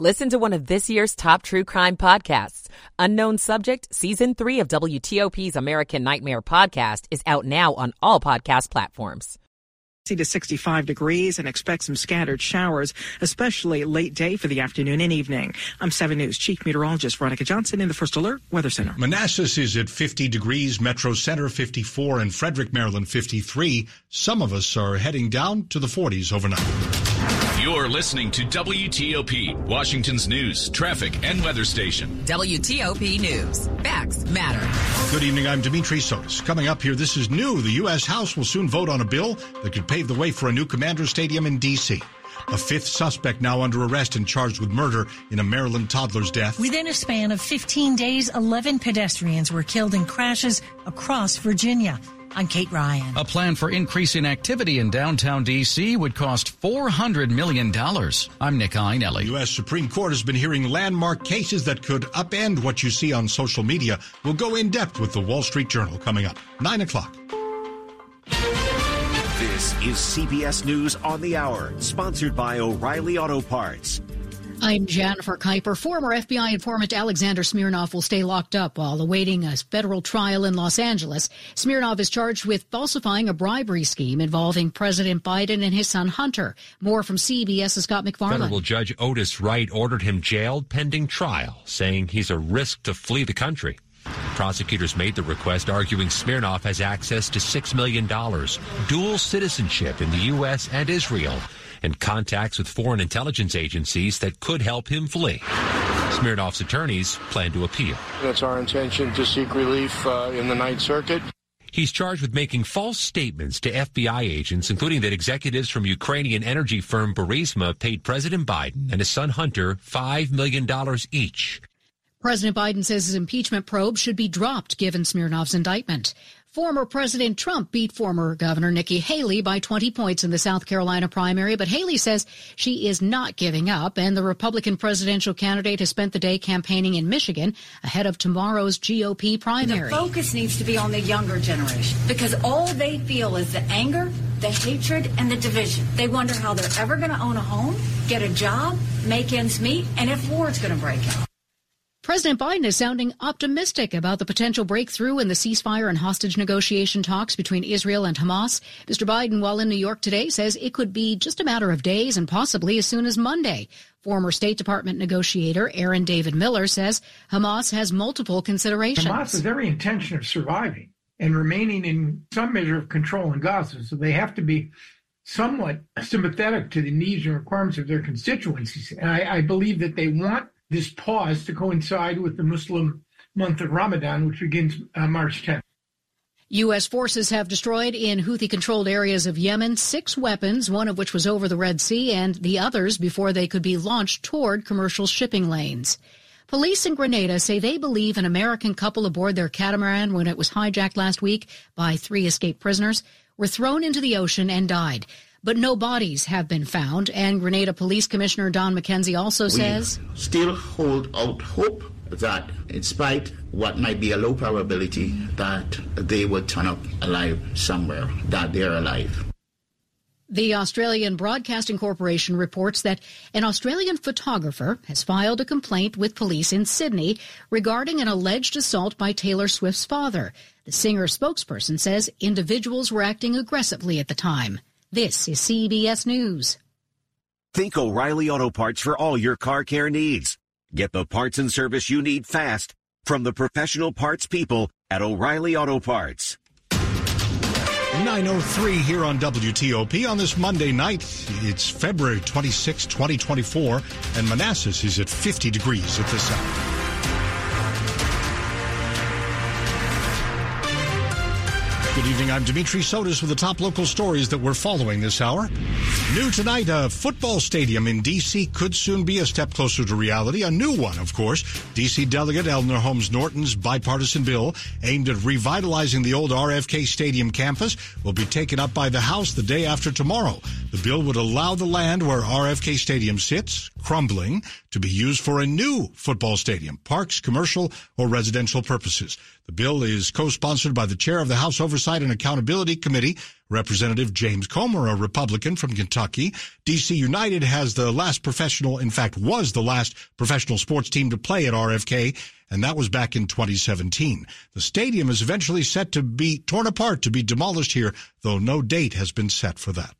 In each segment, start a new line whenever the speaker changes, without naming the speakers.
Listen to one of this year's top true crime podcasts. Unknown Subject, Season 3 of WTOP's American Nightmare podcast is out now on all podcast platforms.
to 65 degrees and expect some scattered showers, especially late day for the afternoon and evening. I'm 7 News Chief Meteorologist Veronica Johnson in the First Alert Weather Center.
Manassas is at 50 degrees, Metro Center 54, and Frederick, Maryland 53. Some of us are heading down to the 40s overnight.
You're listening to WTOP, Washington's news, traffic, and weather station.
WTOP News. Facts matter.
Good evening. I'm Dimitri Sotis. Coming up here, this is new. The U.S. House will soon vote on a bill that could pave the way for a new commander stadium in D.C. A fifth suspect now under arrest and charged with murder in a Maryland toddler's death.
Within a span of 15 days, 11 pedestrians were killed in crashes across Virginia. I'm Kate Ryan.
A plan for increasing activity in downtown D.C. would cost $400 million. I'm Nick Iannelli.
The U.S. Supreme Court has been hearing landmark cases that could upend what you see on social media. We'll go in depth with the Wall Street Journal coming up. 9 o'clock.
This is CBS News on the Hour, sponsored by O'Reilly Auto Parts.
I'm Jennifer Keiper. Former FBI informant Alexander Smirnov will stay locked up while awaiting a federal trial in Los Angeles. Smirnov is charged with falsifying a bribery scheme involving President Biden and his son Hunter. More from CBS's Scott MacFarlane.
Federal Judge Otis Wright ordered him jailed pending trial, saying he's a risk to flee the country. Prosecutors made the request arguing Smirnov has access to $6 million, dual citizenship in the U.S. and Israel, and contacts with foreign intelligence agencies that could help him flee. Smirnov's attorneys plan to appeal.
It's our intention to seek relief uh, in the Ninth Circuit.
He's charged with making false statements to FBI agents, including that executives from Ukrainian energy firm Burisma paid President Biden and his son Hunter $5 million each.
President Biden says his impeachment probe should be dropped given Smirnov's indictment. Former President Trump beat former Governor Nikki Haley by 20 points in the South Carolina primary, but Haley says she is not giving up, and the Republican presidential candidate has spent the day campaigning in Michigan ahead of tomorrow's GOP primary.
The focus needs to be on the younger generation because all they feel is the anger, the hatred, and the division. They wonder how they're ever going to own a home, get a job, make ends meet, and if war is going to break out.
President Biden is sounding optimistic about the potential breakthrough in the ceasefire and hostage negotiation talks between Israel and Hamas. Mr. Biden, while in New York today, says it could be just a matter of days and possibly as soon as Monday. Former State Department negotiator Aaron David Miller says Hamas has multiple considerations.
Hamas has every intention of surviving and remaining in some measure of control in Gaza, so they have to be somewhat sympathetic to the needs and requirements of their constituencies. And I, I believe that they want this pause to coincide with the Muslim month of Ramadan, which begins uh, March 10th.
U.S. forces have destroyed in Houthi controlled areas of Yemen six weapons, one of which was over the Red Sea, and the others before they could be launched toward commercial shipping lanes. Police in Grenada say they believe an American couple aboard their catamaran when it was hijacked last week by three escaped prisoners were thrown into the ocean and died but no bodies have been found. And Grenada Police Commissioner Don McKenzie also
we
says
still hold out hope that in spite what might be a low probability that they would turn up alive somewhere, that they're alive.
The Australian Broadcasting Corporation reports that an Australian photographer has filed a complaint with police in Sydney regarding an alleged assault by Taylor Swift's father. The singer spokesperson says individuals were acting aggressively at the time. This is CBS News.
Think O'Reilly Auto Parts for all your car care needs. Get the parts and service you need fast from the professional parts people at O'Reilly Auto Parts.
903 here on WTOP on this Monday night. It's February 26, 2024, and Manassas is at 50 degrees at this hour. Good evening. I'm Dimitri Sotis with the top local stories that we're following this hour. New tonight, a football stadium in D.C. could soon be a step closer to reality. A new one, of course. D.C. Delegate Eleanor Holmes Norton's bipartisan bill aimed at revitalizing the old RFK Stadium campus will be taken up by the House the day after tomorrow. The bill would allow the land where RFK Stadium sits, crumbling, to be used for a new football stadium, parks, commercial, or residential purposes. The bill is co-sponsored by the chair of the House Oversight and Accountability Committee, Representative James Comer, a Republican from Kentucky. DC United has the last professional, in fact, was the last professional sports team to play at RFK, and that was back in 2017. The stadium is eventually set to be torn apart to be demolished here, though no date has been set for that.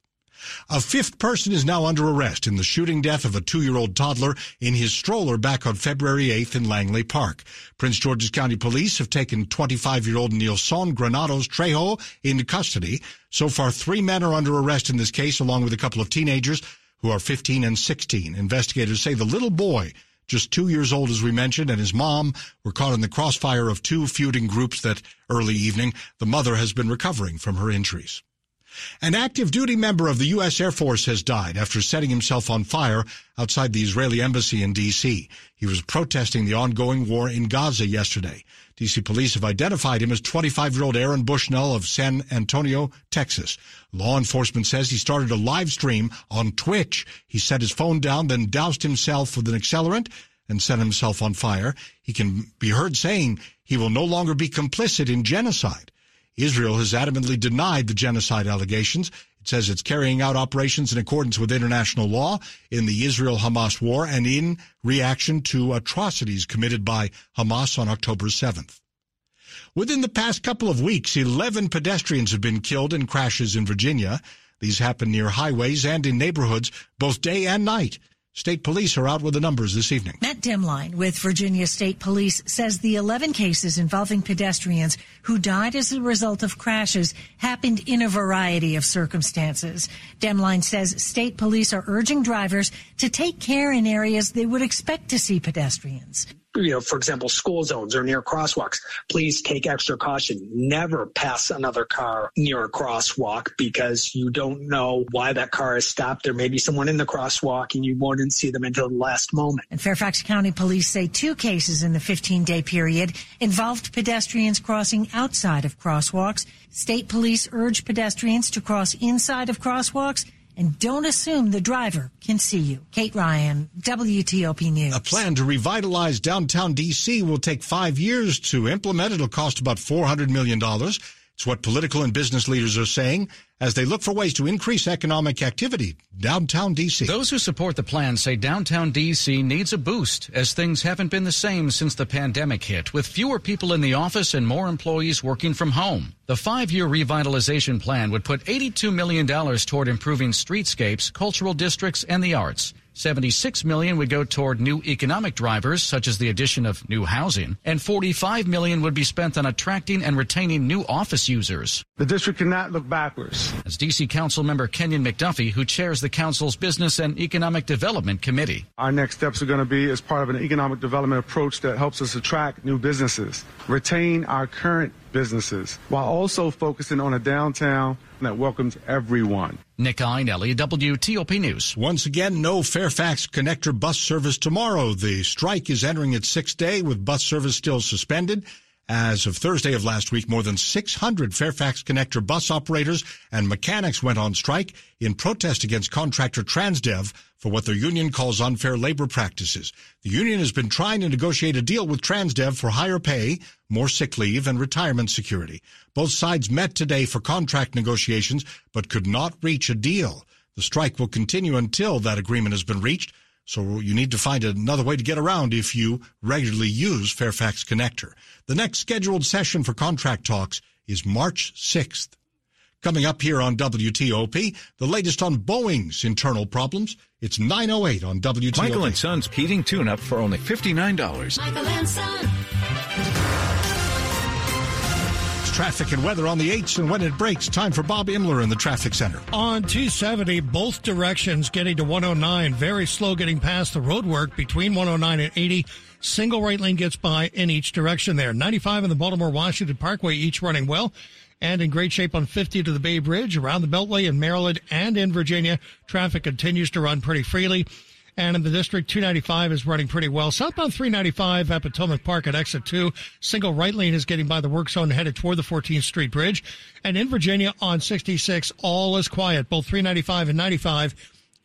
A fifth person is now under arrest in the shooting death of a two-year-old toddler in his stroller back on February 8th in Langley Park. Prince George's County Police have taken 25-year-old Nilson Granados Trejo into custody. So far, three men are under arrest in this case, along with a couple of teenagers who are 15 and 16. Investigators say the little boy just two years old, as we mentioned, and his mom were caught in the crossfire of two feuding groups that early evening. The mother has been recovering from her injuries. An active duty member of the U.S. Air Force has died after setting himself on fire outside the Israeli embassy in D.C. He was protesting the ongoing war in Gaza yesterday. D.C. police have identified him as 25-year-old Aaron Bushnell of San Antonio, Texas. Law enforcement says he started a live stream on Twitch. He set his phone down, then doused himself with an accelerant and set himself on fire. He can be heard saying he will no longer be complicit in genocide. Israel has adamantly denied the genocide allegations. It says it's carrying out operations in accordance with international law in the Israel-Hamas war and in reaction to atrocities committed by Hamas on October 7th. Within the past couple of weeks, 11 pedestrians have been killed in crashes in Virginia. These happen near highways and in neighborhoods, both day and night. State police are out with the numbers this evening.
Matt Demline with Virginia State Police says the 11 cases involving pedestrians who died as a result of crashes happened in a variety of circumstances. Demline says state police are urging drivers to take care in areas they would expect to see pedestrians
you know, for example, school zones or near crosswalks, please take extra caution. Never pass another car near a crosswalk because you don't know why that car is stopped. There may be someone in the crosswalk and you wouldn't see them until the last moment.
And Fairfax County police say two cases in the 15 day period involved pedestrians crossing outside of crosswalks. State police urge pedestrians to cross inside of crosswalks and don't assume the driver can see you. Kate Ryan, WTOP News.
A plan to revitalize downtown D.C. will take five years to implement. It'll cost about $400 million. It's what political and business leaders are saying as they look for ways to increase economic activity downtown D.C.
Those who support the plan say downtown D.C. needs a boost as things haven't been the same since the pandemic hit, with fewer people in the office and more employees working from home. The five-year revitalization plan would put $82 million toward improving streetscapes, cultural districts, and the arts. 76 million would go toward new economic drivers such as the addition of new housing and 45 million would be spent on attracting and retaining new office users.
The district cannot look backwards.
As DC Council member Kenyon McDuffie who chairs the council's business and economic development committee.
Our next steps are going to be as part of an economic development approach that helps us attract new businesses, retain our current businesses while also focusing on a downtown that welcomes everyone.
Nick Iannelli, WTOP News.
Once again, no Fairfax Connector bus service tomorrow. The strike is entering its sixth day with bus service still suspended. As of Thursday of last week, more than 600 Fairfax Connector bus operators and mechanics went on strike in protest against contractor Transdev for what their union calls unfair labor practices. The union has been trying to negotiate a deal with Transdev for higher pay, more sick leave, and retirement security. Both sides met today for contract negotiations, but could not reach a deal. The strike will continue until that agreement has been reached. So you need to find another way to get around if you regularly use Fairfax Connector. The next scheduled session for contract talks is March 6th. Coming up here on WTOP, the latest on Boeing's internal problems. It's 908 on WTOP.
Michael and Son's heating tune-up for only $59.
Michael and Son.
Traffic and weather on the 8s and when it breaks. Time for Bob Inman in the traffic center.
On 270, both directions getting to 109. Very slow getting past the roadwork between 109 and 80. Single right lane gets by in each direction there. 95 and the Baltimore Washington Parkway, each running well and in great shape on 50 to the Bay Bridge around the Beltway in Maryland and in Virginia. Traffic continues to run pretty freely. And in the district, 295 is running pretty well. Southbound 395 at Potomac Park at exit 2. Single right lane is getting by the work zone headed toward the 14th Street Bridge. And in Virginia on 66, all is quiet. Both 395 and 95,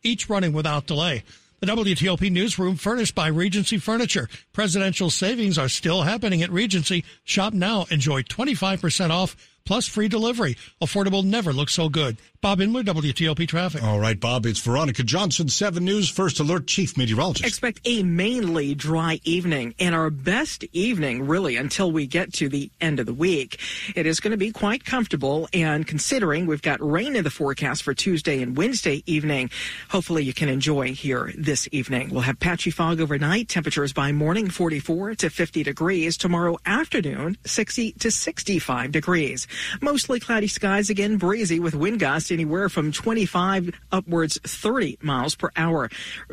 each running without delay. The WTOP newsroom furnished by Regency Furniture. Presidential savings are still happening at Regency. Shop now. Enjoy 25% off plus free delivery. Affordable never looks so good. Bob Inman, WTOP Traffic.
All right, Bob, it's Veronica Johnson, 7 News First Alert Chief Meteorologist.
Expect a mainly dry evening and our best evening, really, until we get to the end of the week. It is going to be quite comfortable, and considering we've got rain in the forecast for Tuesday and Wednesday evening, hopefully you can enjoy here this evening. We'll have patchy fog overnight, temperatures by morning 44 to 50 degrees. Tomorrow afternoon, 60 to 65 degrees. Mostly cloudy skies again, breezy with wind gusts anywhere from 25 upwards 30 miles per hour.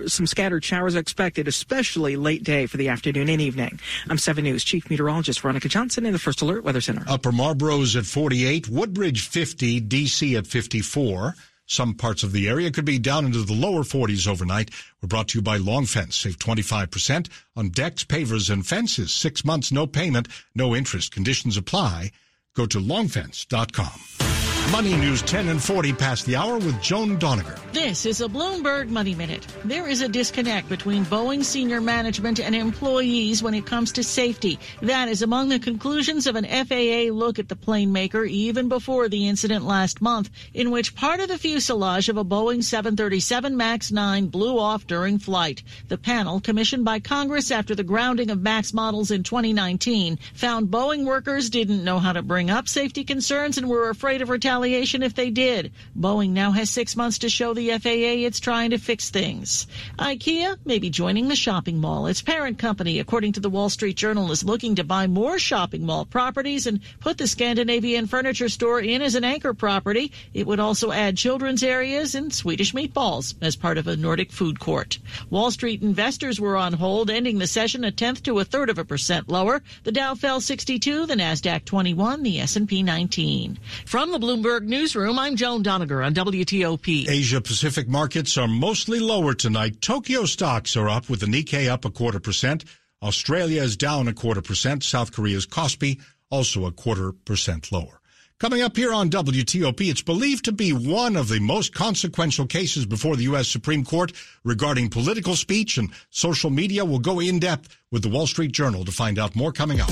Some scattered showers expected, especially late day for the afternoon and evening. I'm 7 News Chief Meteorologist Veronica Johnson in the First Alert Weather Center.
Upper Marlboro's at 48, Woodbridge 50, DC at 54. Some parts of the area could be down into the lower 40s overnight. We're brought to you by Long Fence. Save 25% on decks, pavers, and fences. Six months, no payment, no interest. Conditions apply. Go to longfence.com. Money News 10 and 40 past the hour with Joan Doniger.
This is a Bloomberg Money Minute. There is a disconnect between Boeing senior management and employees when it comes to safety. That is among the conclusions of an FAA look at the plane maker even before the incident last month, in which part of the fuselage of a Boeing 737 MAX 9 blew off during flight. The panel, commissioned by Congress after the grounding of MAX models in 2019, found Boeing workers didn't know how to bring up safety concerns and were afraid of retaliation retaliation if they did. Boeing now has six months to show the FAA it's trying to fix things. IKEA may be joining the shopping mall. Its parent company, according to the Wall Street Journal, is looking to buy more shopping mall properties and put the Scandinavian furniture store in as an anchor property. It would also add children's areas and Swedish meatballs as part of a Nordic food court. Wall Street investors were on hold, ending the session a tenth to a third of a percent lower. The Dow fell 62, the Nasdaq 21, the S&P 19. From the Bloomberg Bloomberg Newsroom, I'm Joan Doniger on WTOP.
Asia Pacific markets are mostly lower tonight. Tokyo stocks are up with the Nikkei up a quarter percent. Australia is down a quarter percent. South Korea's Kospi also a quarter percent lower. Coming up here on WTOP, it's believed to be one of the most consequential cases before the U.S. Supreme Court regarding political speech and social media. We'll go in depth with the Wall Street Journal to find out more coming up.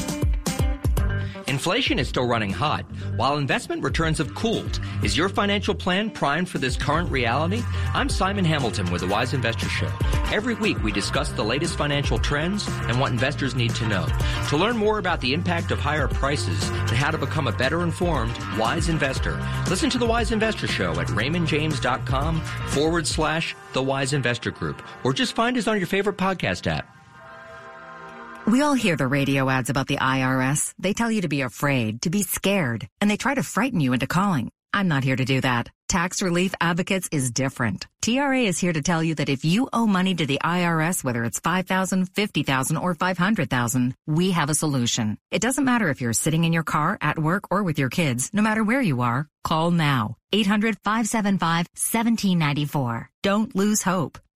Inflation is still running hot, while investment returns have cooled. Is your financial plan primed for this current reality? I'm Simon Hamilton with the Wise Investor Show. Every week we discuss the latest financial trends and what investors need to know. To learn more about the impact of higher prices and how to become a better informed, wise investor, listen to the Wise Investor Show at raymondjames.com forward slash the Wise Investor Group, or just find us on your favorite podcast app.
We all hear the radio ads about the IRS. They tell you to be afraid, to be scared, and they try to frighten you into calling. I'm not here to do that. Tax Relief Advocates is different. TRA is here to tell you that if you owe money to the IRS, whether it's 5000 50000 or 500000 we have a solution. It doesn't matter if you're sitting in your car, at work, or with your kids, no matter where you are, call now. 800-575-1794. Don't lose hope.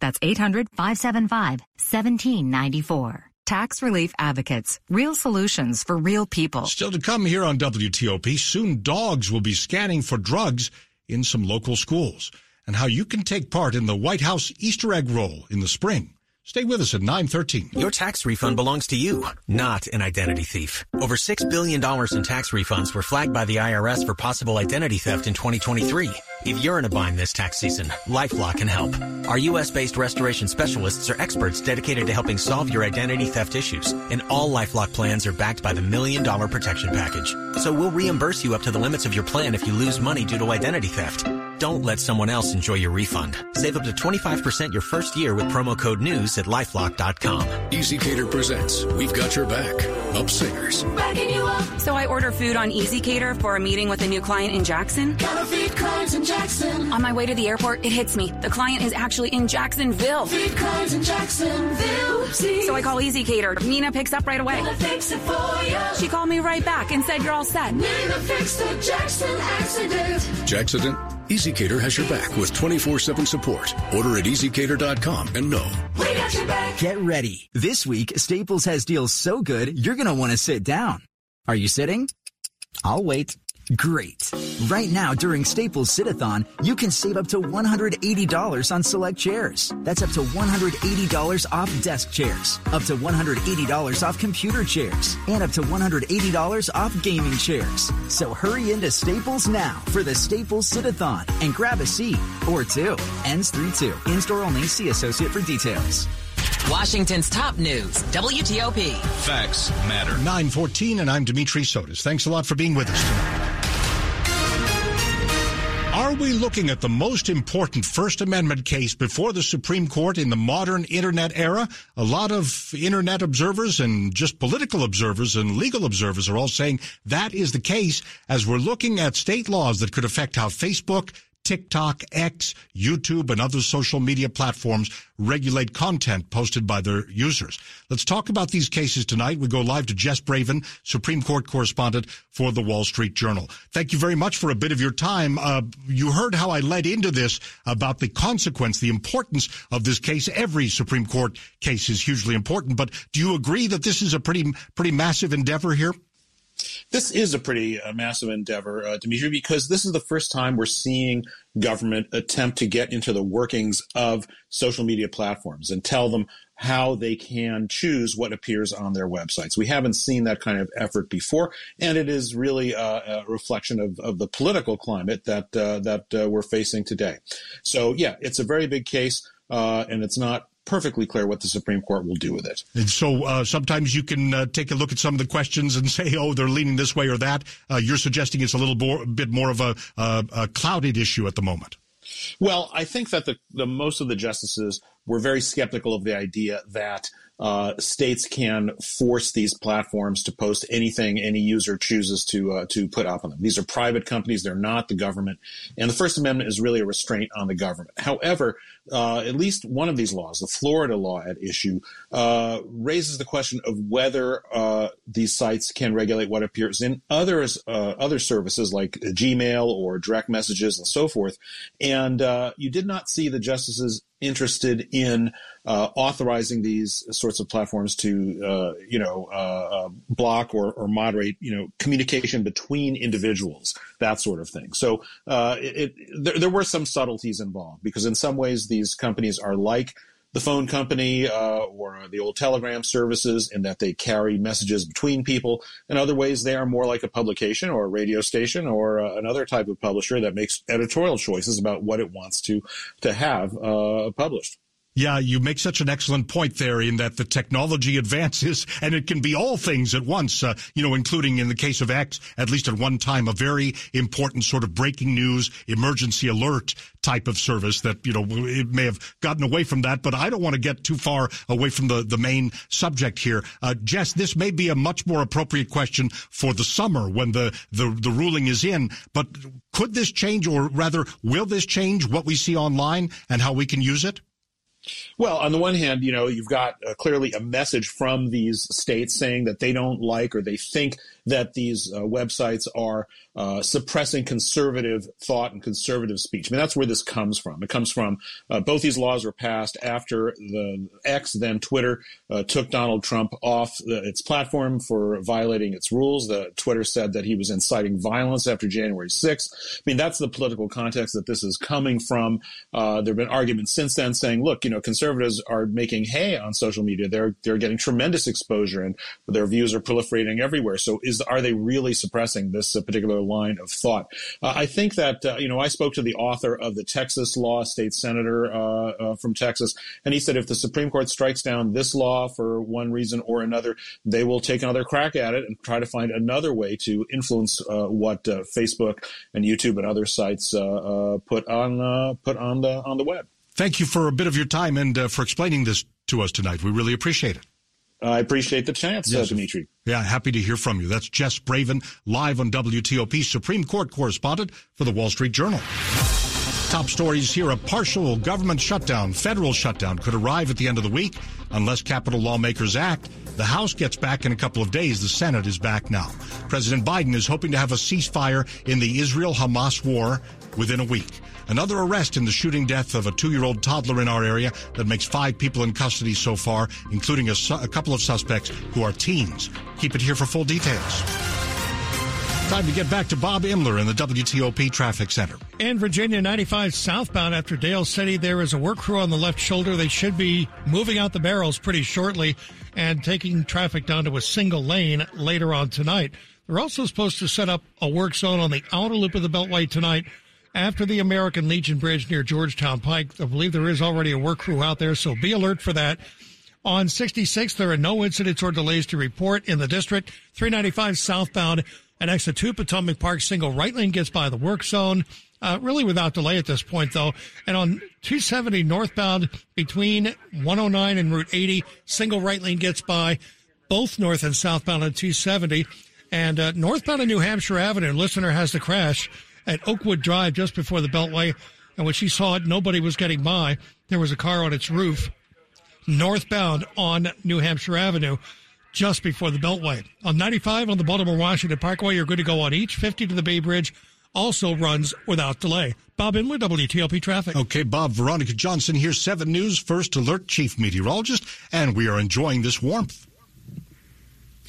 That's 800-575-1794. Tax Relief Advocates. Real solutions for real people.
Still to come here on WTOP, soon dogs will be scanning for drugs in some local schools. and how you can take part in the White House Easter egg roll in the spring. Stay with us at 913.
Your tax refund belongs to you, not an identity thief. Over $6 billion in tax refunds were flagged by the IRS for possible identity theft in 2023. If you're in a bind this tax season, LifeLock can help. Our U.S.-based restoration specialists are experts dedicated to helping solve your identity theft issues, and all LifeLock plans are backed by the Million Dollar Protection Package. So we'll reimburse you up to the limits of your plan if you lose money due to identity theft. Don't let someone else enjoy your refund. Save up to 25% your first year with promo code NEWS at lifelock.com.
ezCater presents We've Got Your Back. Up
So I order food on ezCater for a meeting with a new client in Jackson.
Gotta feed clients in Jackson.
On my way to the airport, it hits me. The client is actually in Jacksonville.
Feed clients in Jacksonville.
So I call ezCater. Nina picks up right away.
Fix it for you.
She called me right back and said you're all set.
Nina fixed the Jackson accident.
Jackson? ezCater has your back with 24-7 support. Order at ezCater.com and know.
We got your back.
Get ready. This week, Staples has deals so good, you're going to want to sit down. Are you sitting? I'll wait. Great. Right now during Staples Sit-a-thon, you can save up to $180 on select chairs. That's up to $180 off desk chairs, up to $180 off computer chairs, and up to $180 off gaming chairs. So hurry into Staples now for the Staples Sit-a-thon and grab a seat or two. Ends 3-2. In-store only. See associate for details.
Washington's top news, WTOP.
Facts matter.
914, and I'm Dimitri Sotis. Thanks a lot for being with us tonight. Are we looking at the most important First Amendment case before the Supreme Court in the modern internet era? A lot of internet observers and just political observers and legal observers are all saying that is the case as we're looking at state laws that could affect how Facebook, TikTok, X, YouTube, and other social media platforms regulate content posted by their users. Let's talk about these cases tonight. We go live to Jess Bravin, Supreme Court correspondent for the Wall Street Journal. Thank you very much for a bit of your time. Uh, you heard how I led into this about the consequence, the importance of this case. Every Supreme Court case is hugely important, but do you agree that this is a pretty, pretty massive endeavor here?
This is a pretty uh, massive endeavor, uh, Dimitri, because this is the first time we're seeing government attempt to get into the workings of social media platforms and tell them how they can choose what appears on their websites. We haven't seen that kind of effort before, and it is really a, a reflection of, of the political climate that uh, that uh, we're facing today. So, yeah, it's a very big case, uh, and it's not perfectly clear what the Supreme Court will do with it.
And so uh, sometimes you can uh, take a look at some of the questions and say, oh, they're leaning this way or that. Uh, you're suggesting it's a little more, bit more of a, a clouded issue at the moment.
Well, I think that the, the most of the justices were very skeptical of the idea that uh, states can force these platforms to post anything any user chooses to uh, to put up on them. These are private companies; they're not the government, and the First Amendment is really a restraint on the government. However, uh, at least one of these laws, the Florida law at issue, uh, raises the question of whether uh, these sites can regulate what appears in others uh, other services like Gmail or direct messages and so forth. And you did not see the justices interested in uh, authorizing these sorts of platforms to, uh, you know, uh, uh, block or, or, moderate, you know, communication between individuals, that sort of thing. So uh, it, it, there, there, were some subtleties involved because in some ways these companies are like the phone company uh, or the old telegram services in that they carry messages between people. In other ways, they are more like a publication or a radio station or another type of publisher that makes editorial choices about what it wants to to have published.
Yeah, you make such an excellent point there in that the technology advances and it can be all things at once, uh, you know, including in the case of X, at least at one time, a very important sort of breaking news, emergency alert type of service that, you know, it may have gotten away from that, but I don't want to get too far away from the, the main subject here. Uh, Jess, this may be a much more appropriate question for the summer when the, the, the ruling is in, but could this change or rather will this change what we see online and how we can use it?
Well, on the one hand, you know, you've got uh, clearly a message from these states saying that they don't like or they think that these uh, websites are uh, suppressing conservative thought and conservative speech. I mean, that's where this comes from. It comes from uh, both these laws were passed after the X, then Twitter, uh, took Donald Trump off the, its platform for violating its rules. The Twitter said that he was inciting violence after January 6th. I mean, that's the political context that this is coming from. Uh, there have been arguments since then saying, look, you know, conservatives are making hay on social media. They're they're getting tremendous exposure and their views are proliferating everywhere. So is are they really suppressing this uh, particular line of thought? Uh, I think that uh, you know I spoke to the author of the Texas law, state senator uh, uh, from Texas, and he said if the Supreme Court strikes down this law for one reason or another, they will take another crack at it and try to find another way to influence uh, what Facebook and YouTube and other sites put on put on the on the web.
Thank you for a bit of your time and for explaining this to us tonight. We really appreciate it.
I appreciate the chance, yes. uh, Dimitri.
Yeah, happy to hear from you. That's Jess Bravin, live on WTOP, Supreme Court correspondent for the Wall Street Journal. Top stories here. A partial government shutdown, federal shutdown, could arrive at the end of the week unless Capitol lawmakers act. The House gets back in a couple of days. The Senate is back now. President Biden is hoping to have a ceasefire in the Israel Hamas war within a week. Another arrest in the shooting death of a two year old toddler in our area that makes five people in custody so far, including a, su- a couple of suspects who are teens. Keep it here for full details. Time to get back to Bob Inman in the WTOP Traffic Center.
In Virginia 95 southbound after Dale City, there is a work crew on the left shoulder. They should be moving out the barrels pretty shortly and taking traffic down to a single lane later on tonight. They're also supposed to set up a work zone on the outer loop of the Beltway tonight after the American Legion Bridge near Georgetown Pike. I believe there is already a work crew out there, so be alert for that. On 66, there are no incidents or delays to report in the district. 395 southbound and exit 2 Potomac Park single right lane gets by the work zone. Uh, really without delay at this point, though. And on 270 northbound between 109 and Route 80, single right lane gets by both north and southbound on 270. And uh, northbound on New Hampshire Avenue, listener has the crash at Oakwood Drive just before the Beltway. And when she saw it, nobody was getting by. There was a car on its roof northbound on New Hampshire Avenue just before the Beltway. On 95 on the Baltimore Washington Parkway, you're good to go on each. 50 to the Bay Bridge also runs without delay. Bob Inman, WTOP Traffic.
Okay, Bob, Veronica Johnson here, 7 News, First Alert Chief Meteorologist, and we are enjoying this warmth.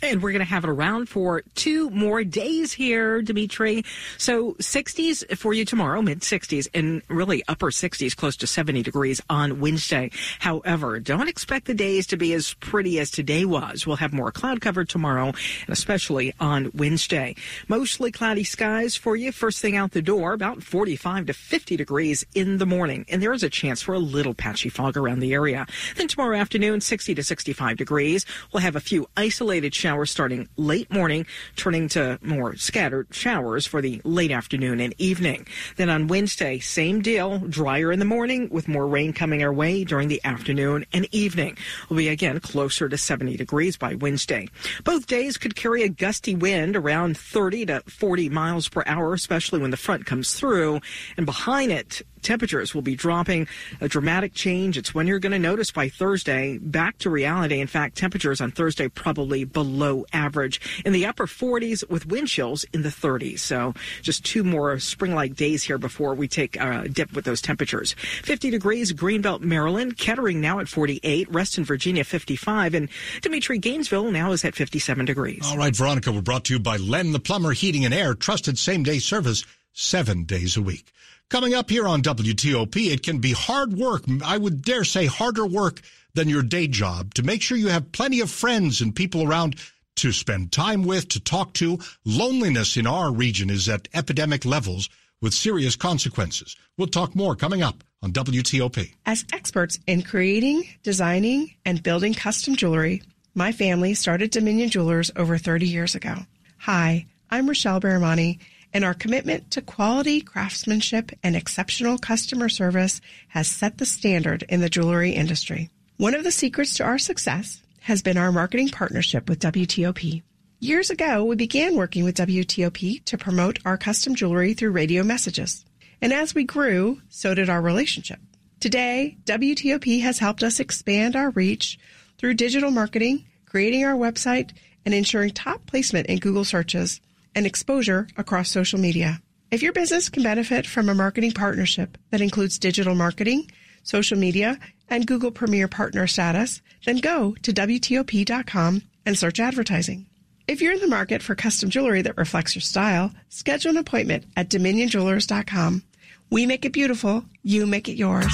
And we're going to have it around for two more days here, Dimitri. So 60s for you tomorrow, mid 60s, and really upper 60s, close to 70 degrees on Wednesday. However, don't expect the days to be as pretty as today was. We'll have more cloud cover tomorrow, and especially on Wednesday. Mostly cloudy skies for you. First thing out the door, about 45 to 50 degrees in the morning. And there is a chance for a little patchy fog around the area. Then tomorrow afternoon, 60 to 65 degrees. We'll have a few isolated showers showers starting late morning, turning to more scattered showers for the late afternoon and evening. Then on Wednesday, same deal, drier in the morning with more rain coming our way during the afternoon and evening. We'll be again closer to 70 degrees by Wednesday. Both days could carry a gusty wind around 30 to 40 miles per hour, especially when the front comes through. And behind it, temperatures will be dropping. A dramatic change. It's when you're going to notice by Thursday back to reality. In fact, temperatures on Thursday probably below average in the upper 40s with wind chills in the 30s. So just two more spring-like days here before we take a dip with those temperatures. 50 degrees, Greenbelt, Maryland, Kettering now at 48, Reston, Virginia 55, and Dimitri Gainesville now is at 57 degrees.
All right, Veronica, we're brought to you by Len the Plumber Heating and Air, trusted same-day service seven days a week. Coming up here on WTOP, it can be hard work. I would dare say harder work than your day job to make sure you have plenty of friends and people around to spend time with, to talk to. Loneliness in our region is at epidemic levels with serious consequences. We'll talk more coming up on WTOP.
As experts in creating, designing, and building custom jewelry, my family started Dominion Jewelers over 30 years ago. Hi, I'm Rochelle Baramani and our commitment to quality craftsmanship and exceptional customer service has set the standard in the jewelry industry. One of the secrets to our success has been our marketing partnership with WTOP. Years ago, we began working with WTOP to promote our custom jewelry through radio messages. And as we grew, so did our relationship. Today, WTOP has helped us expand our reach through digital marketing, creating our website, and ensuring top placement in Google searches and exposure across social media. If your business can benefit from a marketing partnership that includes digital marketing, social media, and Google Premier Partner status, then go to WTOP.com and search advertising. If you're in the market for custom jewelry that reflects your style, schedule an appointment at DominionJewelers.com. We make it beautiful, you make it yours.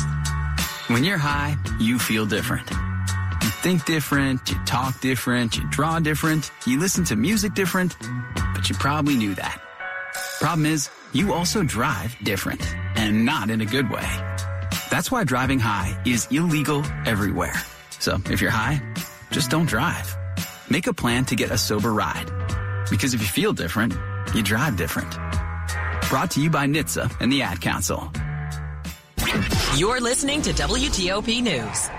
When you're high, you feel different. You think different, you talk different, you draw different, you listen to music different, but you probably knew that. Problem is, you also drive different, and not in a good way. That's why driving high is illegal everywhere. So if you're high, just don't drive. Make a plan to get a sober ride. Because if you feel different, you drive different. Brought to you by NHTSA and the Ad Council.
You're listening to WTOP News.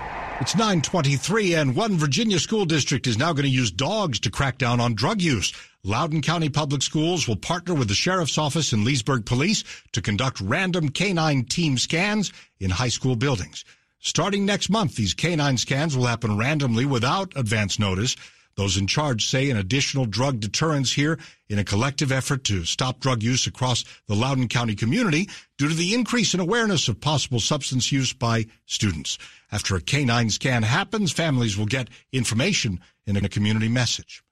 It's 923 and one Virginia school district is now going to use dogs to crack down on drug use. Loudoun County Public Schools will partner with the Sheriff's Office and Leesburg Police to conduct random canine team scans in high school buildings. Starting next month, these canine scans will happen randomly without advance notice. Those in charge say an additional drug deterrence here in a collective effort to stop drug use across the Loudoun County community due to the increase in awareness of possible substance use by students. After a canine scan happens, families will get information in a community message.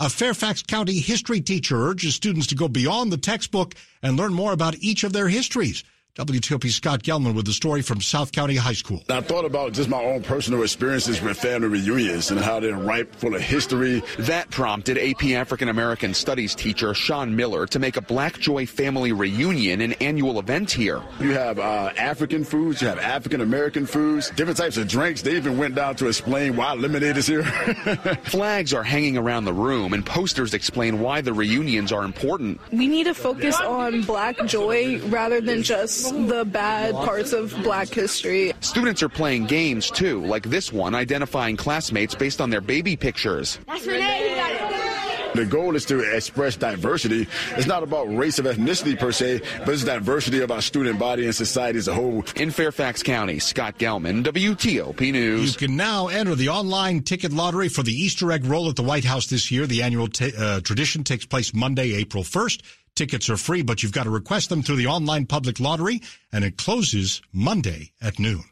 A Fairfax County history teacher urges students to go beyond the textbook and learn more about each of their histories. WTOP Scott Gelman with the story from South County High School.
I thought about just my own personal experiences with family reunions and how they're ripe full of history.
That prompted AP African American Studies teacher Sean Miller to make a Black Joy family reunion an annual event here.
You have uh, African foods, you have African American foods, different types of drinks. They even went down to explain why lemonade is here.
Flags are hanging around the room and posters explain why the reunions are important.
We need to focus on Black joy rather than just the bad parts of black history.
Students are playing games too, like this one identifying classmates based on their baby pictures.
That's Renee. He got it.
The goal is to express diversity. It's not about race or ethnicity per se, but it's diversity of our student body and society as a whole.
In Fairfax County, Scott Gelman, WTOP News.
You can now enter the online ticket lottery for the Easter egg roll at the White House this year. The annual t- uh, tradition takes place Monday, April 1st. Tickets are free, but you've got to request them through the online public lottery, and it closes Monday at noon.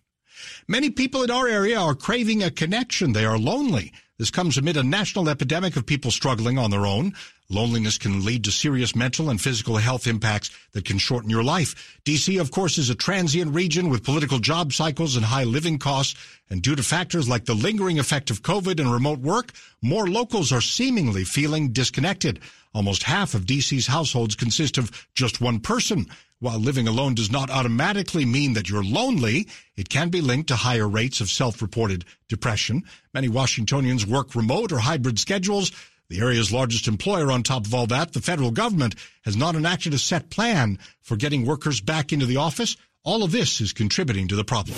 Many people in our area are craving a connection. They are lonely. This comes amid a national epidemic of people struggling on their own. Loneliness can lead to serious mental and physical health impacts that can shorten your life. DC, of course, is a transient region with political job cycles and high living costs. And due to factors like the lingering effect of COVID and remote work, more locals are seemingly feeling disconnected. Almost half of DC's households consist of just one person. While living alone does not automatically mean that you're lonely, it can be linked to higher rates of self-reported depression. Many Washingtonians work remote or hybrid schedules. The area's largest employer on top of all that, the federal government, has not enacted a set plan for getting workers back into the office. All of this is contributing to the problem.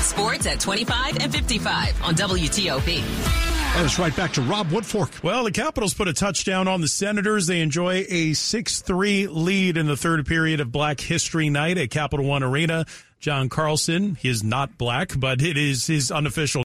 Sports at 25 and 55 on WTOP.
And it's right back to Rob Woodfork.
Well, the Capitals put a touchdown on the Senators. They enjoy a 6-3 lead in the third period of Black History Night at Capital One Arena. John Carlson, he is not black, but it is his unofficial